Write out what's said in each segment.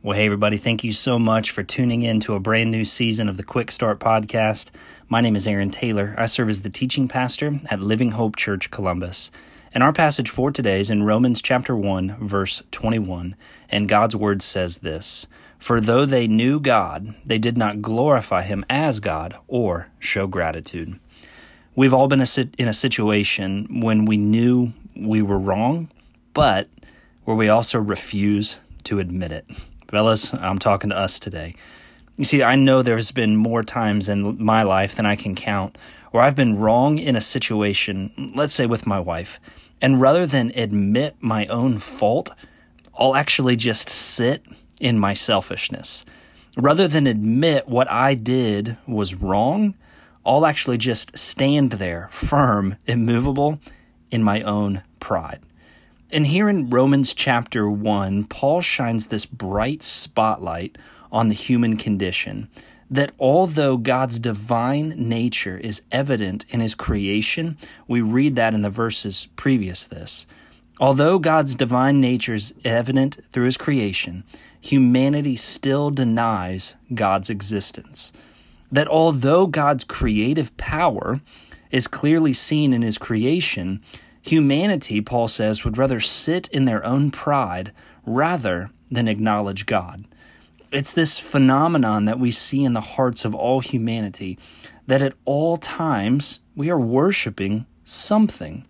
Well, hey, everybody, thank you so much for tuning in to a brand new season of the Quick Start Podcast. My name is Aaron Taylor. I serve as the teaching pastor at Living Hope Church Columbus. And our passage for today is in Romans chapter 1, verse 21. And God's word says this For though they knew God, they did not glorify him as God or show gratitude. We've all been in a situation when we knew we were wrong, but where we also refuse to admit it. Fellas, I'm talking to us today. You see, I know there's been more times in my life than I can count where I've been wrong in a situation, let's say with my wife, and rather than admit my own fault, I'll actually just sit in my selfishness. Rather than admit what I did was wrong, I'll actually just stand there, firm, immovable, in my own pride. And here in Romans chapter 1, Paul shines this bright spotlight on the human condition that although God's divine nature is evident in his creation, we read that in the verses previous this. Although God's divine nature is evident through his creation, humanity still denies God's existence. That although God's creative power is clearly seen in his creation, Humanity, Paul says, would rather sit in their own pride rather than acknowledge God. It's this phenomenon that we see in the hearts of all humanity that at all times we are worshiping something.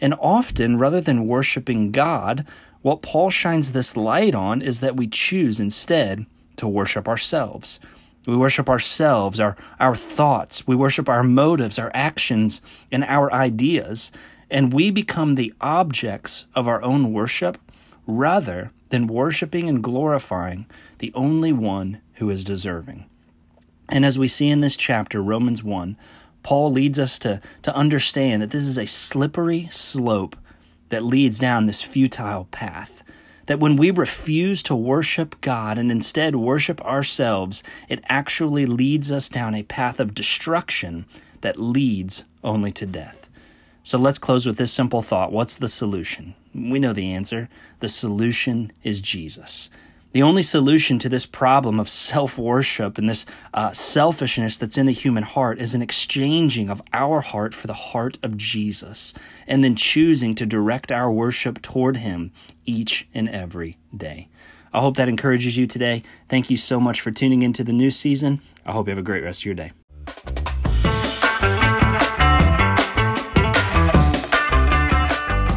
And often, rather than worshiping God, what Paul shines this light on is that we choose instead to worship ourselves. We worship ourselves, our, our thoughts. We worship our motives, our actions, and our ideas and we become the objects of our own worship rather than worshiping and glorifying the only one who is deserving. And as we see in this chapter, Romans 1, Paul leads us to, to understand that this is a slippery slope that leads down this futile path. That when we refuse to worship God and instead worship ourselves, it actually leads us down a path of destruction that leads only to death. So let's close with this simple thought What's the solution? We know the answer. The solution is Jesus. The only solution to this problem of self worship and this uh, selfishness that's in the human heart is an exchanging of our heart for the heart of Jesus, and then choosing to direct our worship toward Him each and every day. I hope that encourages you today. Thank you so much for tuning into the new season. I hope you have a great rest of your day.